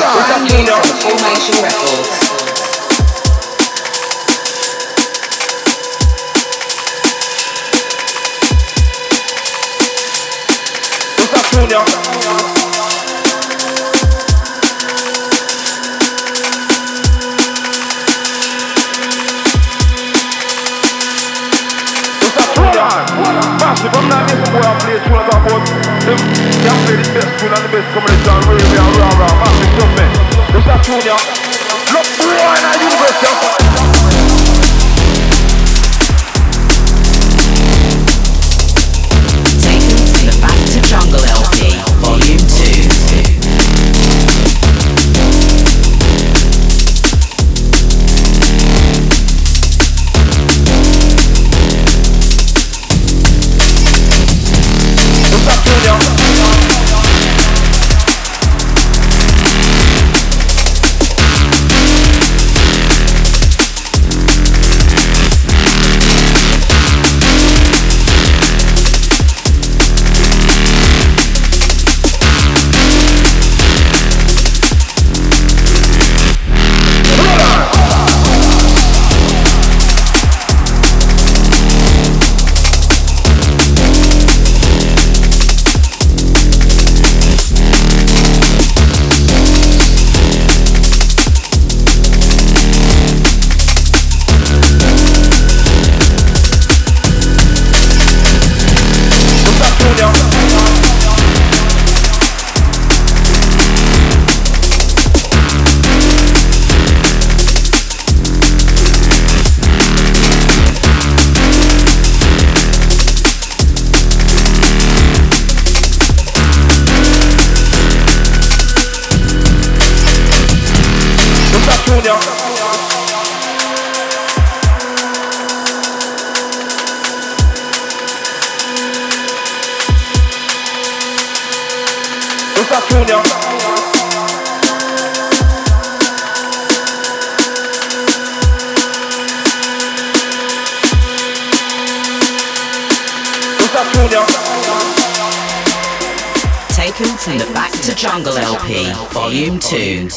brand new from Formation Records. Junior. I'm not this boy I play tune about them. They play the best the best. That tune, yeah? Look, boy, now you Yeah? Taken from the Back to Jungle LP, Volume 2.